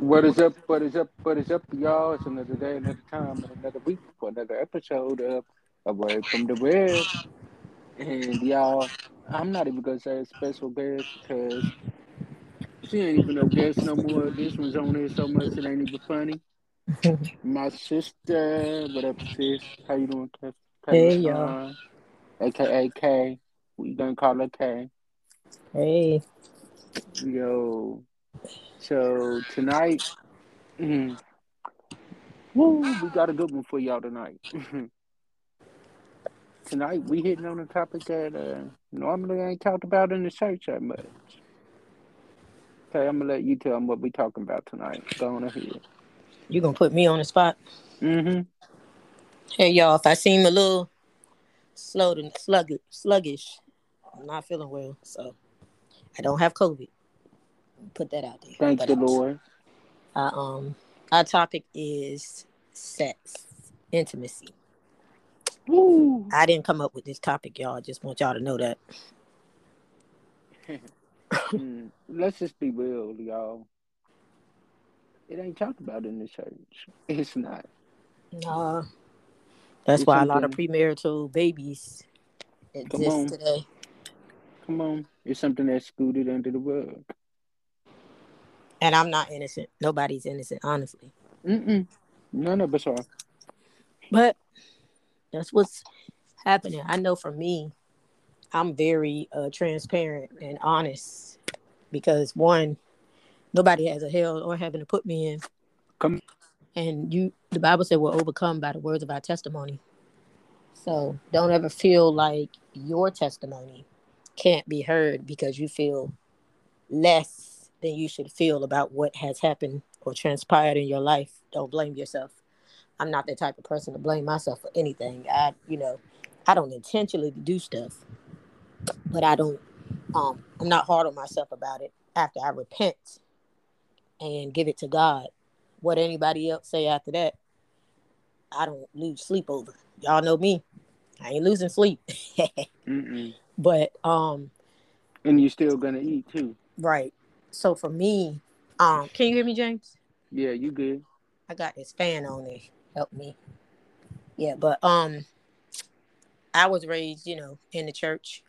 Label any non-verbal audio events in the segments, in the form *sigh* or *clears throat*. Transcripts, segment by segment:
What is up? What is up? What is up, y'all? It's another day, another time, another week for another episode of Away from the Web. And y'all, I'm not even gonna say a special guest because she ain't even no guest no more. This one's on here so much it ain't even funny. *laughs* My sister, what up, sis? How you doing, K? Hey, y'all. AKA K. We gonna call her K. Hey. Yo. So tonight, mm, woo, we got a good one for y'all tonight. tonight we hitting on a topic that uh, normally ain't talked about in the church that much. Okay, I'm gonna let you tell them what we talking about tonight. Go on ahead. You gonna put me on the spot? Mm-hmm. Hey y'all, if I seem a little slow and sluggish, sluggish, I'm not feeling well, so I don't have COVID. Put that out there. Thank But the Lord. Um, our topic is sex, intimacy. Woo. I didn't come up with this topic, y'all. I just want y'all to know that. *laughs* Mm, Let's just be real, y'all. It ain't talked about in the church. It's not. Nah, that's It's why a lot of premarital babies exist on. today. Come on. It's something that's scooted under the rug. And I'm not innocent. Nobody's innocent, honestly. Mm-mm. None of us are. But that's what's happening. I know for me, I'm very uh, transparent and honest because one, nobody has a hell or heaven to put me in. Come- And you, the Bible said, we're overcome by the words of our testimony. So don't ever feel like your testimony can't be heard because you feel less than you should feel about what has happened or transpired in your life. Don't blame yourself. I'm not the type of person to blame myself for anything. I, you know, I don't intentionally do stuff, but I don't. Um, I'm not hard on myself about it. After I repent and give it to God, what anybody else say after that, I don't lose sleep over. Y'all know me. I ain't losing sleep. *laughs* But um, And you're still gonna eat too. right. So for me, um, can you hear me, James? Yeah, you good. I got this fan on it. Help me. Yeah, but um I was raised, you know, in the church.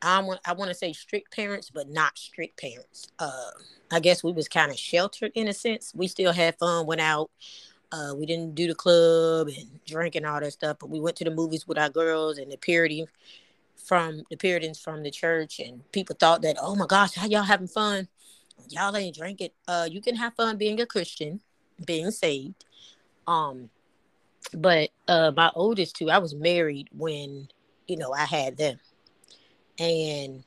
I want I want to say strict parents, but not strict parents. Uh I guess we was kind of sheltered in a sense. We still had fun, went out. Uh we didn't do the club and drink and all that stuff, but we went to the movies with our girls and the purity from the Puritans from the church and people thought that, oh my gosh, how y'all having fun? Y'all ain't drinking. Uh you can have fun being a Christian, being saved. Um but uh my oldest two i was married when you know i had them and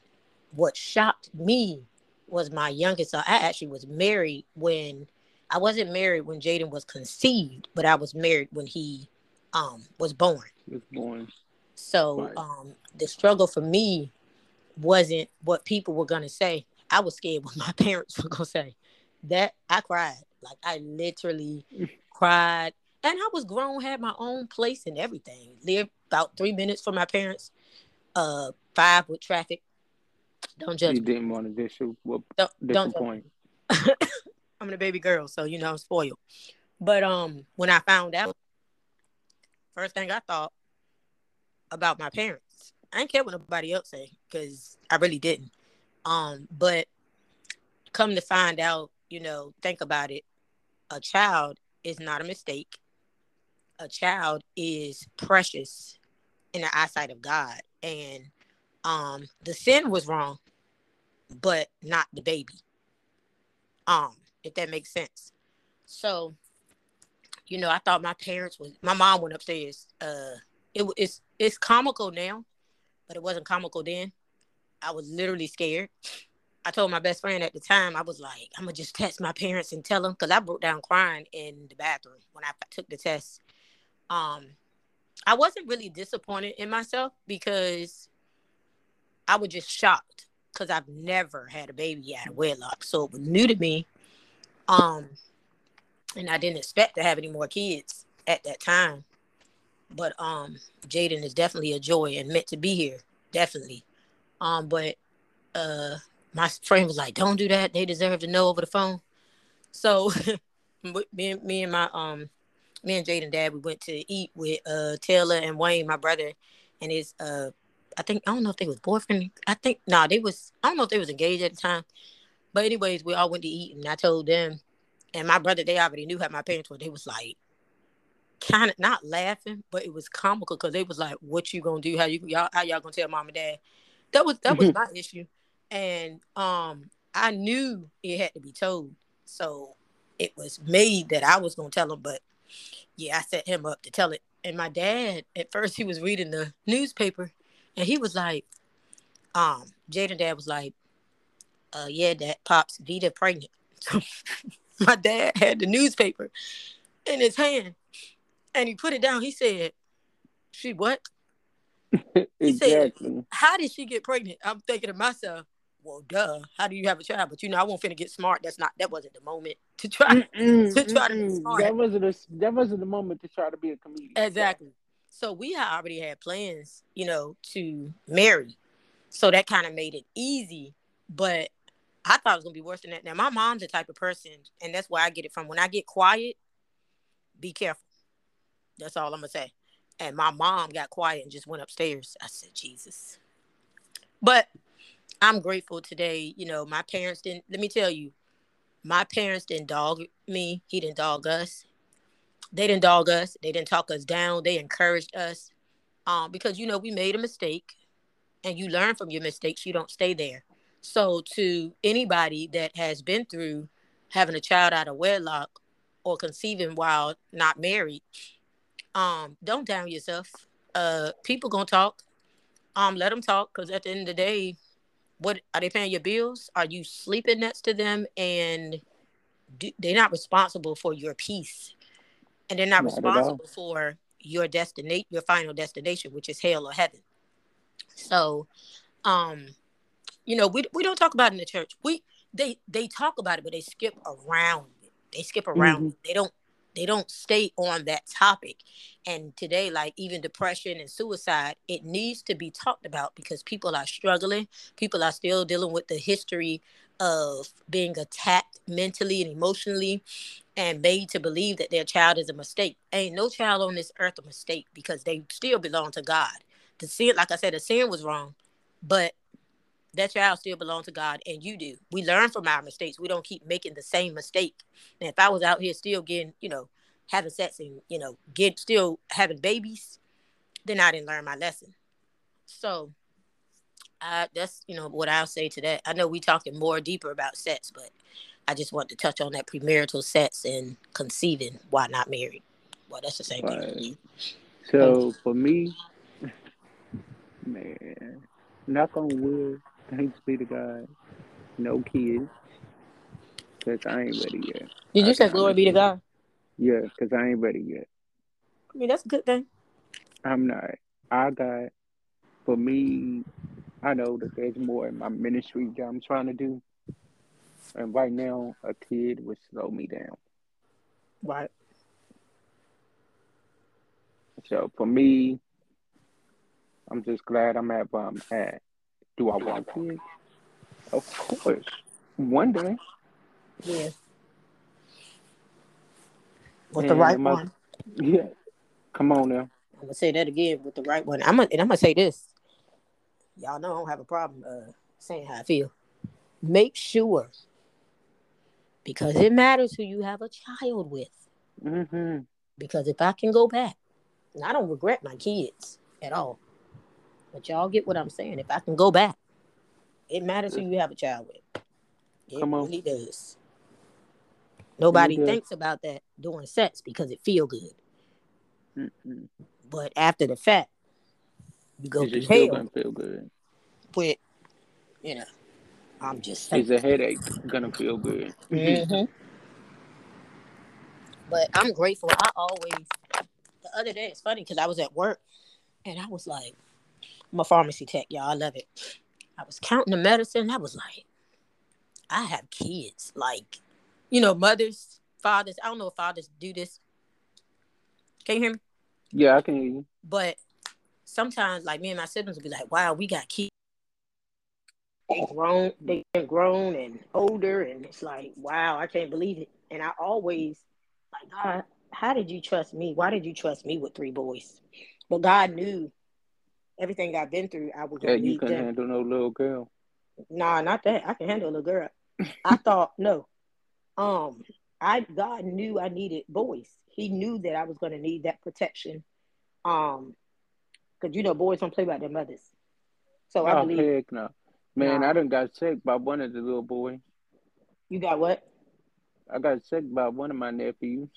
what shocked me was my youngest son i actually was married when i wasn't married when jaden was conceived but i was married when he um was born Was born. So Right. um the struggle for me wasn't what people were gonna say i was scared what *laughs* my parents were gonna say that i cried like i literally *laughs* cried and I was grown, had my own place and everything. Lived about three minutes from my parents. Uh, five with traffic. Don't judge You me. didn't want to dis- whoop, Don't, don't disappoint. me. *laughs* I'm the baby girl, so you know I'm spoiled. But um, when I found out, first thing I thought about my parents. I didn't care what nobody else say because I really didn't. Um, but come to find out, you know, think about it. A child is not a mistake. A child is precious in the eyesight of God, and um, the sin was wrong, but not the baby. Um, if that makes sense. So, you know, I thought my parents was. My mom went upstairs. Uh, it it's it's comical now, but it wasn't comical then. I was literally scared. I told my best friend at the time, I was like, I'm gonna just text my parents and tell them because I broke down crying in the bathroom when I took the test. Um, I wasn't really disappointed in myself because I was just shocked because I've never had a baby out of wedlock, so it was new to me. Um, and I didn't expect to have any more kids at that time. But um, Jaden is definitely a joy and meant to be here, definitely. Um, but uh, my friend was like, "Don't do that. They deserve to know over the phone." So *laughs* me and me and my um me and Jaden dad we went to eat with uh Taylor and Wayne, my brother, and his uh I think I don't know if they was boyfriend. I think no, nah, they was I don't know if they was engaged at the time. But anyways, we all went to eat and I told them and my brother, they already knew how my parents were. They was like kind of not laughing, but it was comical because they was like, "What you gonna do? How you y'all how y'all gonna tell mom and dad?" That was that was my issue, and um, I knew it had to be told, so it was made that I was gonna tell him. But yeah, I set him up to tell it. And my dad, at first, he was reading the newspaper, and he was like, um, Jaden dad was like, uh, yeah, that pops Vita pregnant. *laughs* my dad had the newspaper in his hand and he put it down. He said, She what? *laughs* He said, How did she get pregnant? I'm thinking to myself, well, duh. How do you have a child? But you know, I won't finna get smart. That's not. That wasn't the moment to try mm-mm, *laughs* to try mm-mm. to be smart. That wasn't a. That wasn't the moment to try to be a comedian. Exactly. So we had already had plans, you know, to marry. So that kind of made it easy. But I thought it was gonna be worse than that. Now my mom's the type of person, and that's where I get it from. When I get quiet, be careful. That's all I'm gonna say. And my mom got quiet and just went upstairs. I said, Jesus. But I'm grateful today. You know, my parents didn't. Let me tell you, my parents didn't dog me. He didn't dog us. They didn't dog us. They didn't talk us down. They encouraged us. Um, because you know we made a mistake, and you learn from your mistakes. You don't stay there. So, to anybody that has been through having a child out of wedlock or conceiving while not married, um, don't down yourself. Uh, people gonna talk. Um, let them talk because at the end of the day, what are they paying your bills? Are you sleeping next to them? And do, they're not responsible for your peace, and they're not, not responsible for your destination, your final destination, which is hell or heaven. So, um, you know, we we don't talk about it in the church. We they they talk about it, but they skip around it. They skip around. Mm-hmm. They don't they don't stay on that topic. And today, like even depression and suicide, it needs to be talked about because people are struggling. People are still dealing with the history of being attacked mentally and emotionally and made to believe that their child is a mistake. Ain't no child on this earth a mistake because they still belong to God. The sin, like I said, the sin was wrong, but that child still belongs to God and you do. We learn from our mistakes. We don't keep making the same mistake. And if I was out here still getting, you know, having sex and, you know, get still having babies, then I didn't learn my lesson. So I that's, you know, what I'll say to that. I know we talking more deeper about sex, but I just want to touch on that premarital sex and conceiving why not married. Well, that's the same right. thing. So for me, *laughs* man, knock on wood, Thanks be to God. No kids. Because I ain't ready yet. Did you say glory be to God? Yeah, because I ain't ready yet. I mean, that's a good thing. I'm not. I got, for me, I know that there's more in my ministry that I'm trying to do. And right now, a kid would slow me down. Right. So for me, I'm just glad I'm at where I'm at. Do I want kids? Of course. One day. Yeah. With and the right one. Yeah. Come on now. I'm gonna say that again with the right one. I'm gonna and I'm gonna say this. Y'all know I don't have a problem uh, saying how I feel. Make sure because it matters who you have a child with. Mm-hmm. Because if I can go back, and I don't regret my kids at all. But y'all get what I'm saying. If I can go back, it matters who you have a child with. It Come on. really does. Nobody thinks about that during sex because it feel good. Mm-mm. But after the fact, you go to hell. feel good. But you know, I'm just saying. Is a headache gonna feel good? *laughs* Mm-hmm. But I'm grateful. I always. The other day, it's funny because I was at work, and I was like, I'm a pharmacy tech, y'all. I love it. I was counting the medicine. I was like, I have kids. Like, you know, mothers, fathers. I don't know if fathers do this. Can you hear me? Yeah, I can hear you. But sometimes, like me and my siblings will be like, "Wow, we got kids." they grown, they grown and older, and it's like, wow, I can't believe it. And I always like, God, how did you trust me? Why did you trust me with three boys? But God knew everything I've been through. I was yeah, you couldn't them. handle no little girl. Nah, not that. I can handle a little girl. I *laughs* thought no. Um, I God knew I needed boys. He knew that I was going to need that protection. Um, because you know boys don't play by their mothers. So I oh, believe. Heck no. Man, nah. I done got sick by one of the little boys. You got what? I got sick by one of my nephews.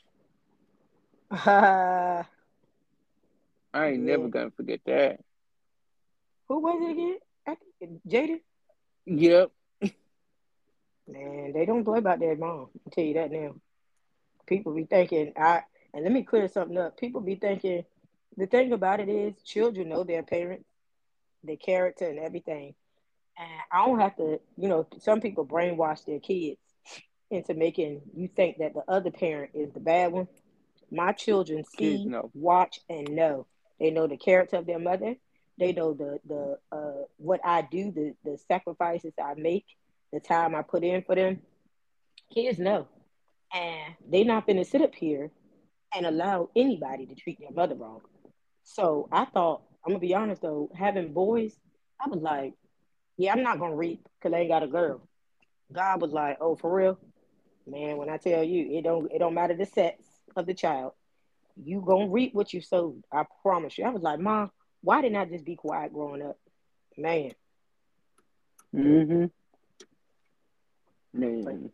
Uh, *laughs* I ain't yeah. never gonna forget that. Who was it again? Jaden? Yep. Man, they don't play about their mom. I'll tell you that now. People be thinking I and let me clear something up. People be thinking the thing about it is children know their parents, their character and everything. And I don't have to, you know, some people brainwash their kids into making you think that the other parent is the bad one. My children see, watch, and know. They know the character of their mother. They know the the uh, what I do, the the sacrifices I make, the time I put in for them. Kids know, and they're not to sit up here and allow anybody to treat their mother wrong. So I thought, I'm gonna be honest though, having boys, I was like, yeah, I'm not gonna reap because I ain't got a girl. God was like, oh, for real, man. When I tell you, it don't it don't matter the sex of the child, you gonna reap what you sowed. I promise you. I was like, mom, why didn't I just be quiet growing up, man? Mm-hmm. Man,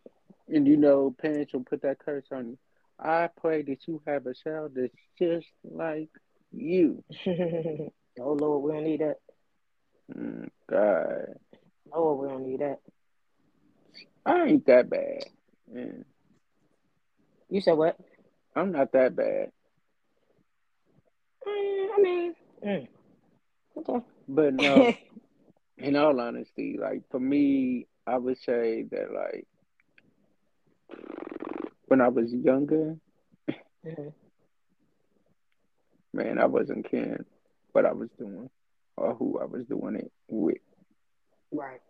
and you know, parents will put that curse on you. I pray that you have a child that's just like you. *laughs* oh Lord, we don't need that. Mm, God. Oh, we don't need that. I ain't that bad. Man. You said what? I'm not that bad. Mm, I mean, mm. Okay. But *laughs* no, in all honesty, like for me, I would say that like when I was younger, mm-hmm man, I wasn't caring what I was doing or who I was doing it with. Right.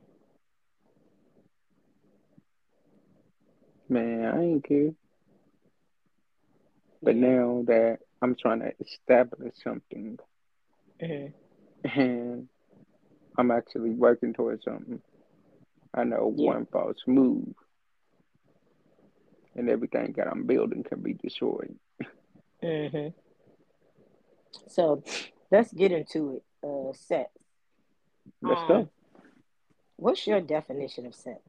Man, I ain't care. But now that I'm trying to establish something mm-hmm. And I'm actually working towards something, I know yeah. one false move and everything that I'm building can be destroyed. Mm-hmm. So let's get into it. Uh, sex. Let's um, go. What's your definition of sex?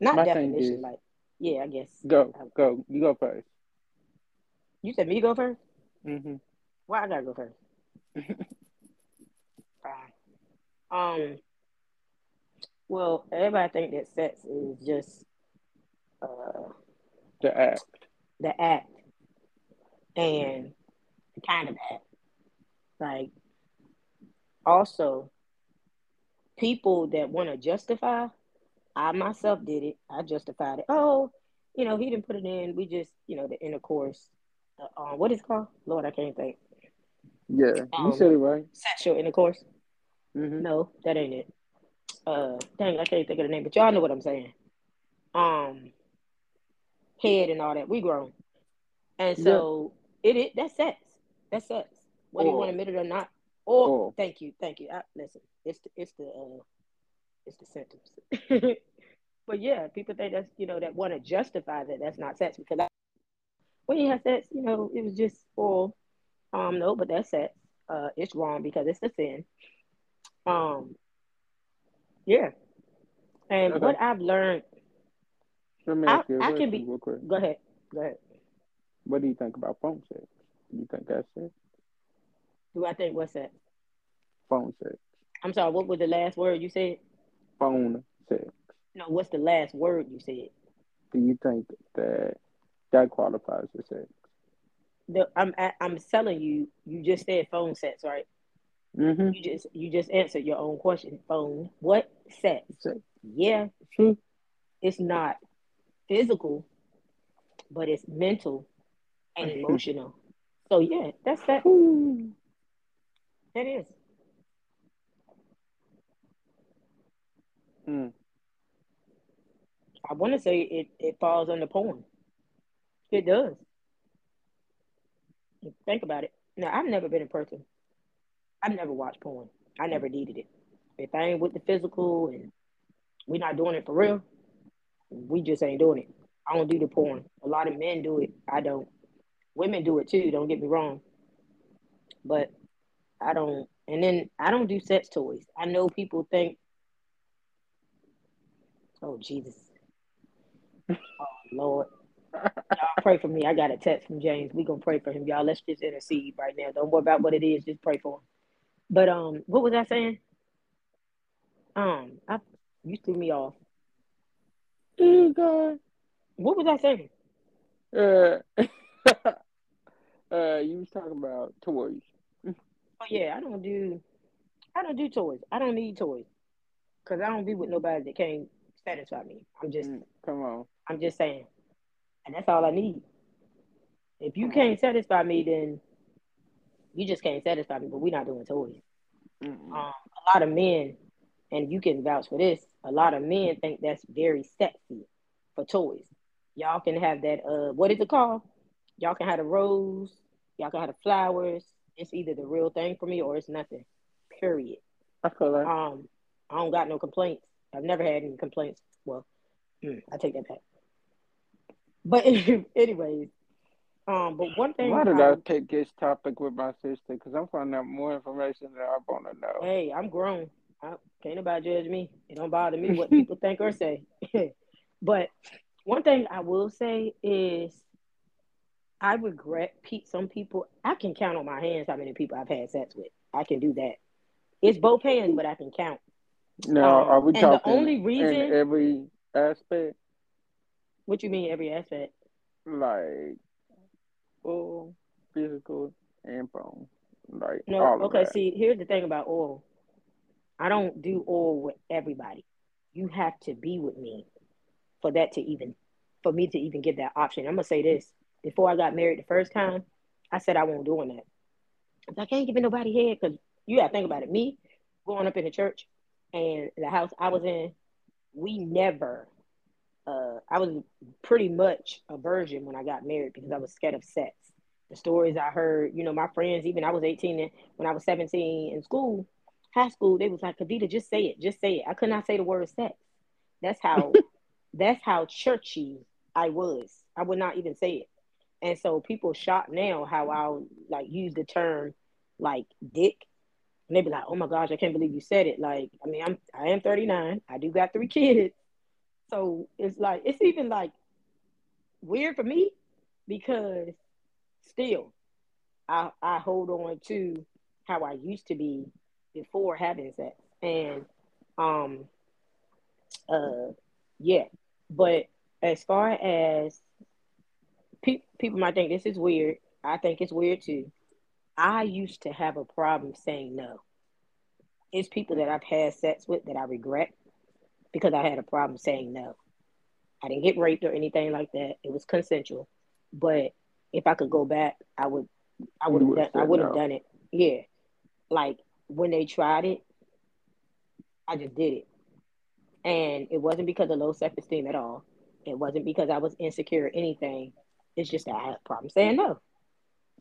Not My definition, is, like yeah, I guess. Go, go. You go first. You said me go 1st Mm-hmm. Why I gotta go first? *laughs* um. Well, everybody think that sex is just uh the act. The act, and kind of bad. Like, also, people that want to justify, I myself did it. I justified it. Oh, you know, he didn't put it in. We just, you know, the intercourse. Uh, um, what is called? Lord, I can't think. Yeah, um, you said it right. Sexual intercourse. Mm-hmm. No, that ain't it. Uh, dang, I can't think of the name, but y'all know what I'm saying. Um, head and all that. We grown, and so yeah. it, it that's sex. That's sex. Whether or, you want to admit it or not. Or, or. thank you, thank you. I, listen, it's the it's the uh, it's the symptoms. *laughs* but yeah, people think that's you know that want to justify that that's not sex because I, when you have sex, you know, it was just for um no, but that's sex. Uh, it's wrong because it's a sin. Um, yeah, and okay. what I've learned, I, I can be. Real quick. Go ahead. Go ahead. What do you think about phone sex? You think that's it? Do I think what's that? Phone sex. I'm sorry, what was the last word you said? Phone sex. No, what's the last word you said? Do you think that that qualifies as sex? The, I'm I'm telling you, you just said phone sex, right? Mm-hmm. You just you just answered your own question. Phone. What sex? Yeah. It's not physical, but it's mental and emotional. So yeah, that's that. That is. Hmm. I want to say it, it falls under porn. It does. Think about it. Now, I've never been a person. I've never watched porn. I never mm. needed it. If I ain't with the physical and we're not doing it for real, we just ain't doing it. I don't do the porn. A lot of men do it. I don't. Women do it too. Don't get me wrong. But I don't. And then I don't do sex toys. I know people think, oh Jesus, oh Lord, y'all pray for me. I got a text from James. We gonna pray for him, y'all. Let's just intercede right now. Don't worry about what it is. Just pray for him. But um, what was I saying? Um, I you threw me off. Oh God. What was I saying? Uh, *laughs* uh, you was talking about toys. Oh yeah, I don't do, I don't do toys. I don't need toys, cause I don't be with nobody that can't satisfy me. I'm just, Mm, come on. I'm just saying, and that's all I need. If you can't satisfy me, then you just can't satisfy me. But we're not doing toys. Mm-mm. Um, a lot of men, and you can vouch for this. A lot of men think that's very sexy for toys. Y'all can have that. Uh, what is it called? Y'all can have the rose. Y'all can have the flowers. It's either the real thing for me or it's nothing. Period. I feel like Um, I don't got no complaints. I've never had any complaints. Well, mm, I take that back. But *laughs* anyways, um, but one thing. why did I- I take this topic with my sister? Because I'm finding out more information that I want to know. Hey, I'm grown. I, can't nobody judge me. It don't bother me what *laughs* people think or say. *laughs* but one thing I will say is I regret pe- some people. I can count on my hands how many people I've had sex with. I can do that. It's both hands, but I can count. Now, Um, are we and the talking only reason- every aspect, What you mean every aspect? like, well, physical and bone, like No, all okay. See, here's the thing about oil. I don't do oil with everybody. You have to be with me for that to even, for me to even get that option. I'm gonna say this: before I got married the first time, I said I won't doing that. I can't give it nobody head because you gotta think about it. Me growing up in the church and the house I was in, we never. Uh, I was pretty much a virgin when I got married because I was scared of sex. The stories I heard, you know, my friends, even I was 18 and when I was 17 in school, high school, they was like, Kavita, just say it, just say it. I could not say the word sex. That's how *laughs* that's how churchy I was. I would not even say it. And so people shocked now how I'll like use the term like dick. And they be like, oh my gosh, I can't believe you said it. Like, I mean, I'm I am 39. I do got three kids. So it's like it's even like weird for me because still I I hold on to how I used to be before having sex. And um uh yeah. But as far as pe- people might think this is weird, I think it's weird too. I used to have a problem saying no. It's people that I've had sex with that I regret because I had a problem saying no. I didn't get raped or anything like that. It was consensual. But if I could go back, I would I would have done I would have no. done it. Yeah. Like when they tried it, I just did it. And it wasn't because of low self esteem at all. It wasn't because I was insecure or anything. It's just that I had a problem saying no.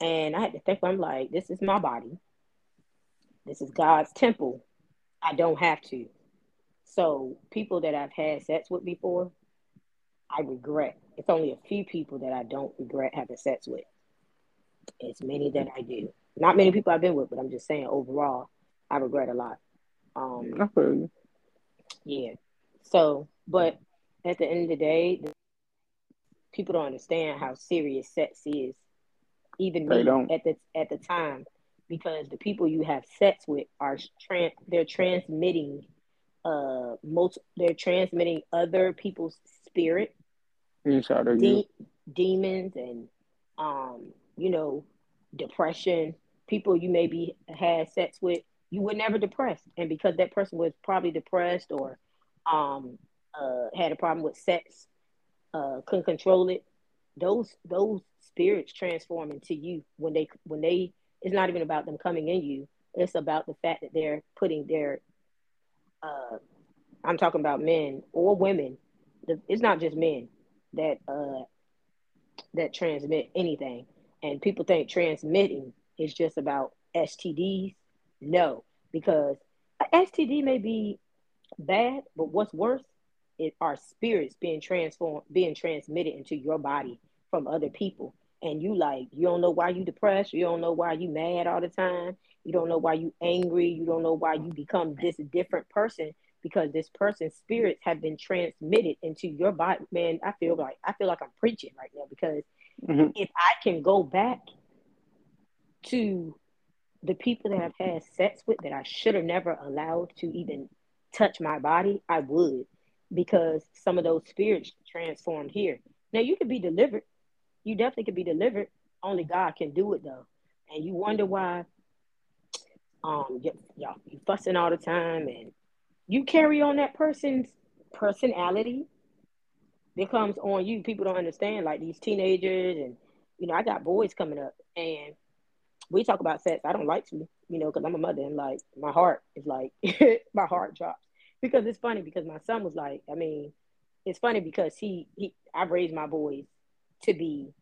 And I had to think, I'm like, this is my body. This is God's temple. I don't have to. So people that I've had sex with before, I regret. It's only a few people that I don't regret having sex with. It's many that I do. Not many people I've been with, but I'm just saying overall, I regret a lot. Um, I feel you. yeah. So, but at the end of the day, the, people don't understand how serious sex is. Even They me don't. at the at the time, because the people you have sex with are trans, they're transmitting, uh, most they're transmitting other people's spirit, Inside of you. demons, and um, you know, depression. People you maybe had sex with, you were never depressed, and because that person was probably depressed or um, uh, had a problem with sex, uh, couldn't control it. Those those spirits transform into you when they when they. It's not even about them coming in you. It's about the fact that they're putting their uh, I'm talking about men or women. It's not just men that uh that transmit anything. And people think transmitting is just about STDs. No, because STD may be bad, but what's worse is our spirits being transformed, being transmitted into your body from other people. And you like, you don't know why you depressed, you don't know why you mad all the time, you don't know why you angry, you don't know why you become this different person because this person's spirits have been transmitted into your body. Man, I feel like I feel like I'm preaching right now because mm-hmm. if I can go back to the people that I've had sex with that I should have never allowed to even touch my body, I would because some of those spirits transformed here. Now you could be delivered. You definitely could be delivered. Only God can do it though. And you wonder why um y'all you fussing all the time and you carry on that person's personality becomes on you. People don't understand like these teenagers and you know, I got boys coming up and we talk about sex. I don't like to, you know, because I'm a mother and like my heart is like *laughs* my heart drops because it's funny because my son was like, I mean, it's funny because he he I've raised my boys to be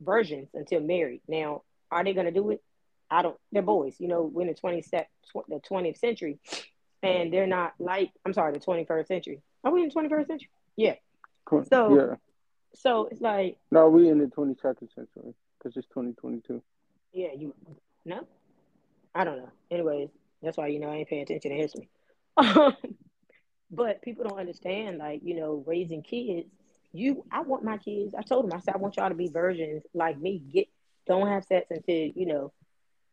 virgins until married. Now, are they gonna do it? I don't. They're boys, you know. We're in the twenty the twentieth century, and they're not like I'm sorry, the twenty first century. Are we in the twenty first century? Yeah. So yeah. So it's like no, we in the twenty second century because it's twenty twenty two. Yeah, you no, I don't know. Anyways, that's why you know I ain't paying attention to history. *laughs* but people don't understand, like you know, raising kids. You, I want my kids. I told them, I said, I want y'all to be virgins like me. Get, don't have sex until you know,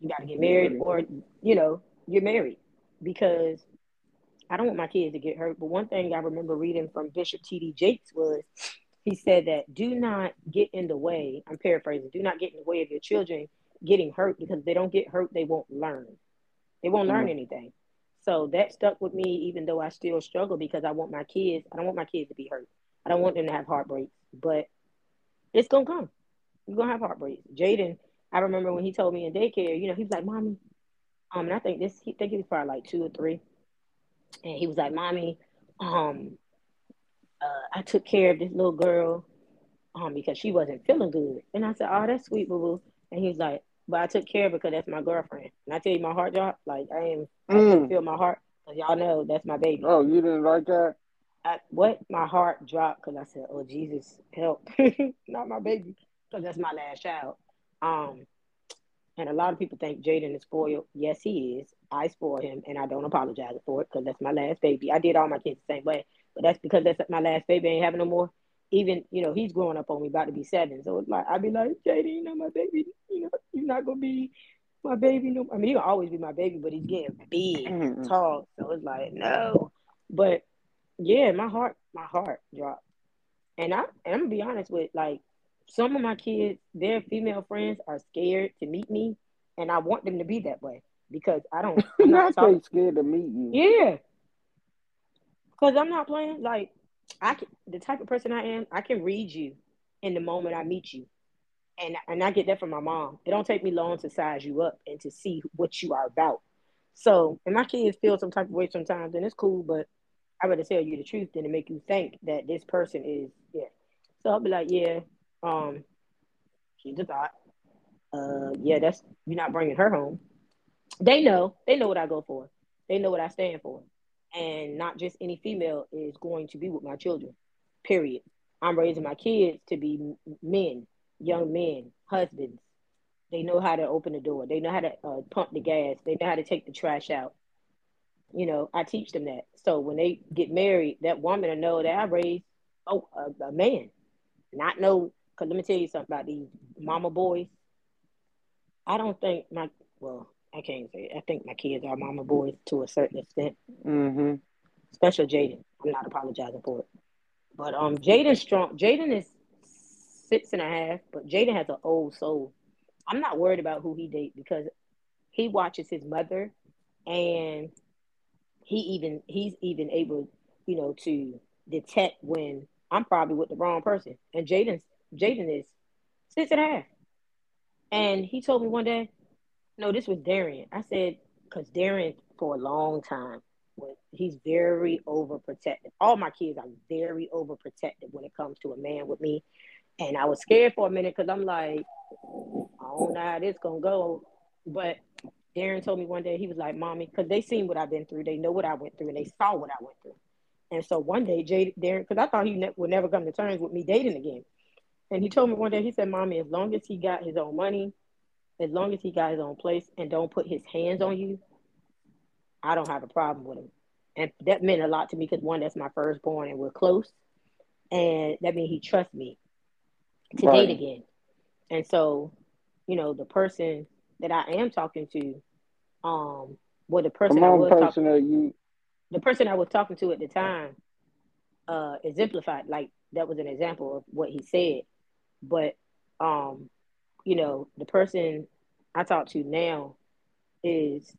you got to get married or you know, you're married because I don't want my kids to get hurt. But one thing I remember reading from Bishop T.D. Jakes was he said that do not get in the way. I'm paraphrasing. Do not get in the way of your children getting hurt because if they don't get hurt, they won't learn. They won't mm-hmm. learn anything. So that stuck with me, even though I still struggle because I want my kids. I don't want my kids to be hurt. I don't want them to have heartbreaks. But it's gonna come. You're gonna have heartbreaks. Jaden, I remember when he told me in daycare, you know, he was like, "Mommy," um, and I think this, he think he was probably like two or three, and he was like, "Mommy, um, uh, I took care of this little girl, um, because she wasn't feeling good," and I said, "Oh, that's sweet, boo boo," and he was like, but I took care of it because that's my girlfriend. And I tell you, my heart dropped. Like I am, mm. I feel my heart. Cause y'all know that's my baby. Oh, you didn't like that? I, what? My heart dropped because I said, "Oh Jesus, help!" *laughs* Not my baby, because that's my last child. Um, and a lot of people think Jaden is spoiled. Yes, he is. I spoil him, and I don't apologize for it because that's my last baby. I did all my kids the same way, but that's because that's my last baby. I ain't having no more even you know he's growing up on me, about to be seven. So it's like I'd be like, Jaden, you know my baby, you know you're not gonna be my baby. No, more. I mean he'll always be my baby, but he's getting big, mm-hmm. tall. So it's like no, but yeah, my heart, my heart dropped, and I and I'm gonna be honest with like some of my kids, their female friends are scared to meet me, and I want them to be that way because I don't. I'm *laughs* not, not scared to meet you. Yeah, because I'm not playing like I can, the type of person I am, I can read you in the moment I meet you. And, and I get that from my mom. It don't take me long to size you up and to see what you are about. So, and my kids feel some type of way sometimes, and it's cool, but I rather tell you the truth than to make you think that this person is, yeah. So I'll be like, yeah, um, she's a thought. Uh, yeah, that's you're not bringing her home. They know, they know what I go for. They know what I stand for and not just any female is going to be with my children. Period. I'm raising my kids to be men, young men, husbands. They know how to open the door. They know how to uh, pump the gas. They know how to take the trash out. You know, I teach them that. So when they get married, that woman will know that I raised oh a, a man, not know. Cause let me tell you something about these mama boys. I don't think my well, I can't say. It. I think my kids are mama boys to a certain extent. Mm-hmm. Especially Jaden. I'm not apologizing for it. But um, Jaden's strong. Jaden is six and a half, but Jaden has an old soul. I'm not worried about who he dates because he watches his mother, and he even he's even able, you know, to detect when I'm probably with the wrong person. And Jaden Jaden is six and a half, and he told me one day no, this was Darren. I said, because Darren, for a long time, was he's very overprotective. All my kids are very overprotective when it comes to a man with me. And I was scared for a minute because I'm like, I don't know how this gonna go. But Darren told me one day he was like, "Mommy," because they seen what I've been through, they know what I went through, and they saw what I went through. And so one day, Jay Darren, because I thought he ne- would never come to terms with me dating again, and he told me one day, he said, "Mommy, as long as he got his own money, as long as he got his own place, and don't put his hands on you, I don't have a problem with him." And that meant a lot to me because one, that's my firstborn, and we're close, and that means he trusts me to Right. date again. And so, you know, the person that I am talking to, um, well, the person I was person you the person I was talking to at the time, uh, exemplified like that was an example of what he said. But, um, you know, the person I talk to now is,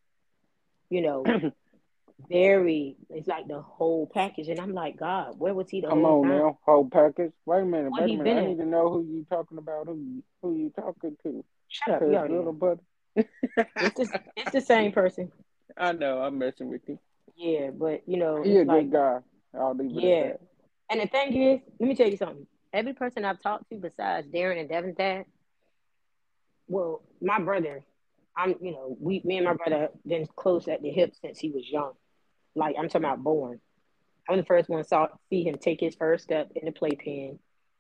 you know, *clears throat* very. It's like the whole package, and I'm like, God, where was he the come whole on time? now, whole package. Wait a minute, Where wait he a minute. I need to know who you talking about, who you who you talking to. Shut up, little buddy. It's the *laughs* it's the same person. I know, I'm messing with you. Yeah, but you know, He a it's like good guy. I'll leave it Yeah. at that. And the thing is, let me tell you something. Every person I've talked to besides Darren and Devin's dad, well, my brother, I'm, you know, we, me and my brother been close at the hip since he was young. Like I'm talking about born. I'm the first one saw see him take his first step in the playpen,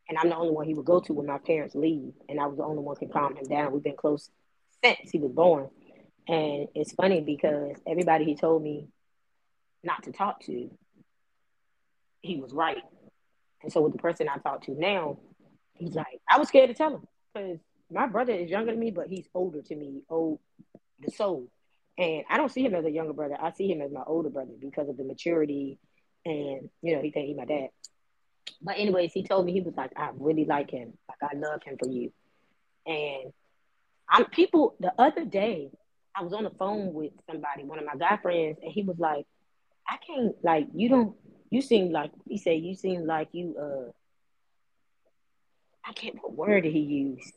and I'm the only one he would go to when my parents leave, and I was the only one could calm him down. We've been close since he was born, and it's funny because everybody he told me not to talk to, he was right. And so with the person I talk to now, he's like, I was scared to tell him because my brother is younger than me, but he's older to me, old the soul. And I don't see him as a younger brother. I see him as my older brother because of the maturity and you know, he think he my dad. But anyways, he told me he was like, I really like him. Like I love him for you. And I'm people the other day, I was on the phone with somebody, one of my guy friends, and he was like, I can't like you don't you seem like he said you seem like you uh I can't what word did he use?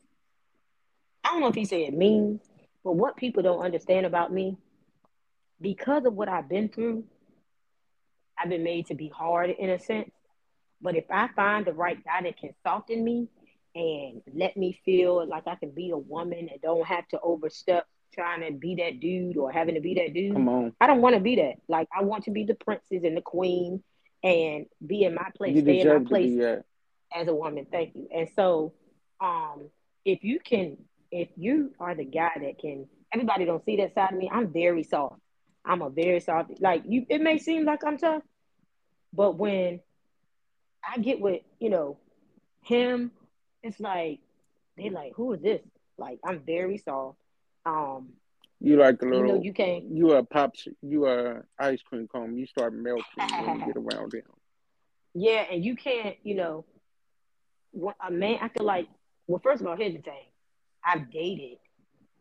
I don't know if he said mean, but what people don't understand about me, because of what I've been through, I've been made to be hard in a sense. But if I find the right guy that can soften me and let me feel like I can be a woman and don't have to overstep trying to be that dude or having to be that dude, Come on. I don't want to be that. Like I want to be the princess and the queen and be in my place, You stay in my place be as a woman. Thank you. And so, um, if you can, if you are the guy that can, everybody don't see that side of me. I'm very soft. I'm a very soft. Like you, it may seem like I'm tough, but when I get with you know him, it's like they like who is this? Like I'm very soft. Um, You like a you little know you can't. you are pops you are ice cream cone. You start melting when you get around him. Yeah, and you can't, you know, what a man. I feel like, well, first of all, here's the thing: I've dated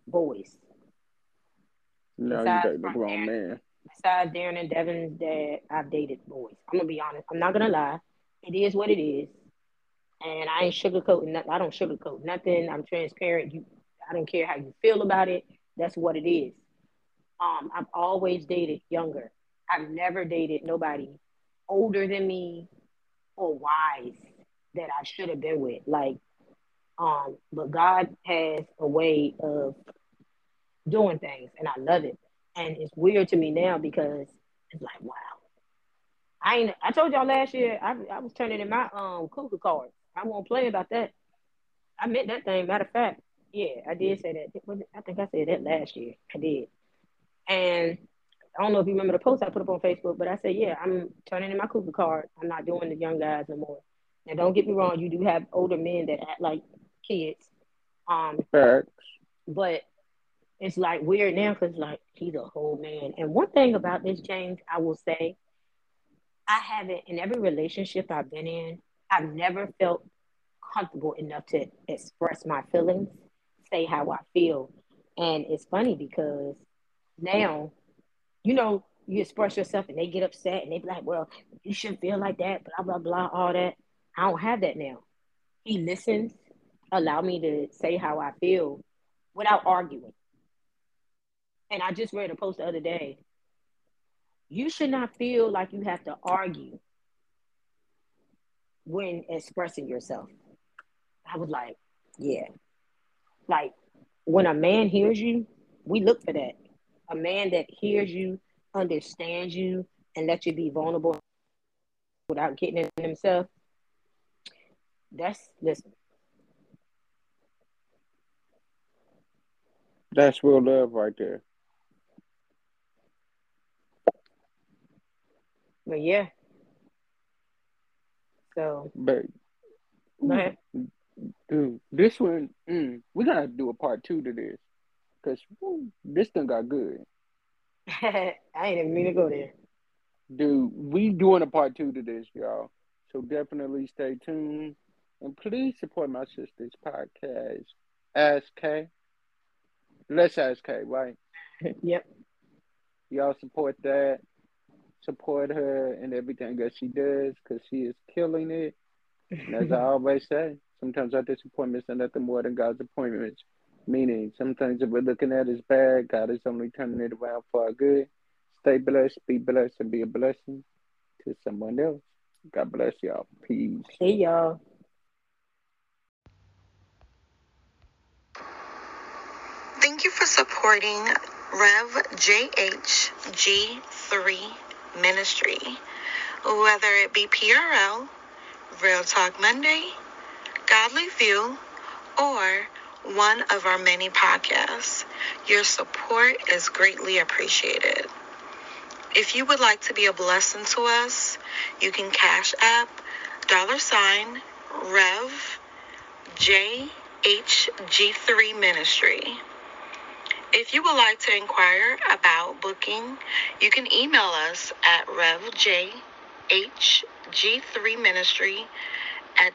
boys No, you Besides a from grown there. man. besides Darren and Devin's dad. I've dated boys. I'm gonna be honest. I'm not gonna lie. It is what it is, and I ain't sugarcoating. nothing. I don't sugarcoat nothing. I'm transparent. You, I don't care how you feel about it. That's what it is. Um, I've always dated younger. I've never dated nobody older than me or wise that I should have been with. Like, um, but God has a way of doing things, and I love it. And it's weird to me now because it's like, wow. I ain't. I told y'all last year I, I was turning in my um cougar card. I won't play about that. I meant that thing. Matter of fact, yeah, I did say that. I think I said that last year. I did. And I don't know if you remember the post I put up on Facebook, but I said, yeah, I'm turning in my cougar card. I'm not doing the young guys no more. Now, don't get me wrong. You do have older men that act like kids. Um, Facts. but it's like weird now because like he's a whole man. And one thing about this, James, I will say, I haven't in every relationship I've been in, I've never felt comfortable enough to express my feelings, say how I feel. And it's funny because now, you know, you express yourself and they get upset and they be like, well, you shouldn't feel like that, blah, blah, blah, all that. I don't have that now. He listens, allow me to say how I feel without arguing. And I just read a post the other day. you should not feel like you have to argue when expressing yourself. I was like, yeah. Like when a man hears you, we look for that. A man that hears you, understands you, and lets you be vulnerable without getting in himself. That's listen. That's real love right there. But yeah. So. But. Dude, this one, mm, we gotta do a part two to this, cause this thing got good. *laughs* I ain't even mean to go there. Dude, we doing a part two to this, y'all. So definitely stay tuned, and please support my sister's podcast, Ask K. Let's Ask K, right? *laughs* yep. Y'all support that. Support her and everything that she does, cause she is killing it. And as I *laughs* always say, Sometimes our disappointments are nothing more than God's appointments. Meaning, sometimes if we're looking at it as bad, God is only turning it around for our good. Stay blessed, be blessed, and be a blessing to someone else. God bless y'all. Peace. Hey, y'all. Thank you for supporting Rev JHG3 Ministry. Whether it be PRL, Real Talk Monday, Godly View, or one of our many podcasts. Your support is greatly appreciated. If you would like to be a blessing to us, you can cash app dollar sign Rev JHG3 Ministry. If you would like to inquire about booking, you can email us at revjhg3ministry at